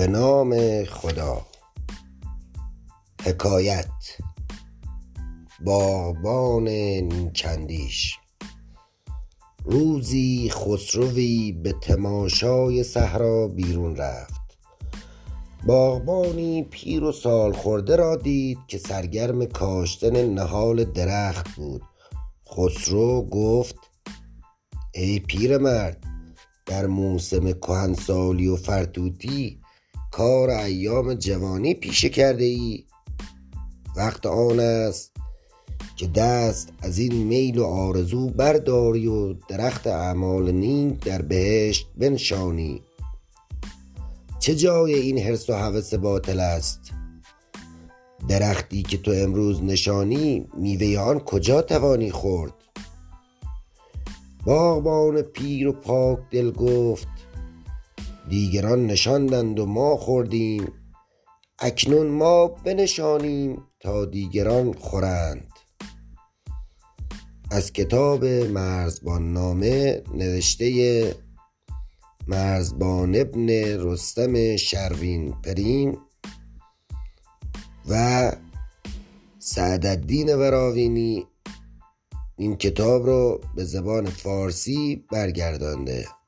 به نام خدا. حکایت. باغبان نیکندیش روزی خسروی به تماشای صحرا بیرون رفت. باغبانی پیر و سالخورده را دید که سرگرم کاشتن نهال درخت بود. خسرو گفت ای پیرمرد در موسم کهنسالی و فرتوتی کار ایام جوانی پیشه کرده ای وقت آن است که دست از این میل و آرزو برداری و درخت اعمال نیک در بهشت بنشانی. چه جای این حرس و هوس باطل است؟ درختی که تو امروز نشانی میوه آن کجا توانی خورد؟ باغبان پیر و پاک دل گفت دیگران نشاندند و ما خوردیم. اکنون ما بنشانیم تا دیگران خورند. از کتاب مرزبان نامه نوشته مرزبان ابن رستم شروین پرین و سعدالدین وراوینی. این کتاب رو به زبان فارسی برگردانده.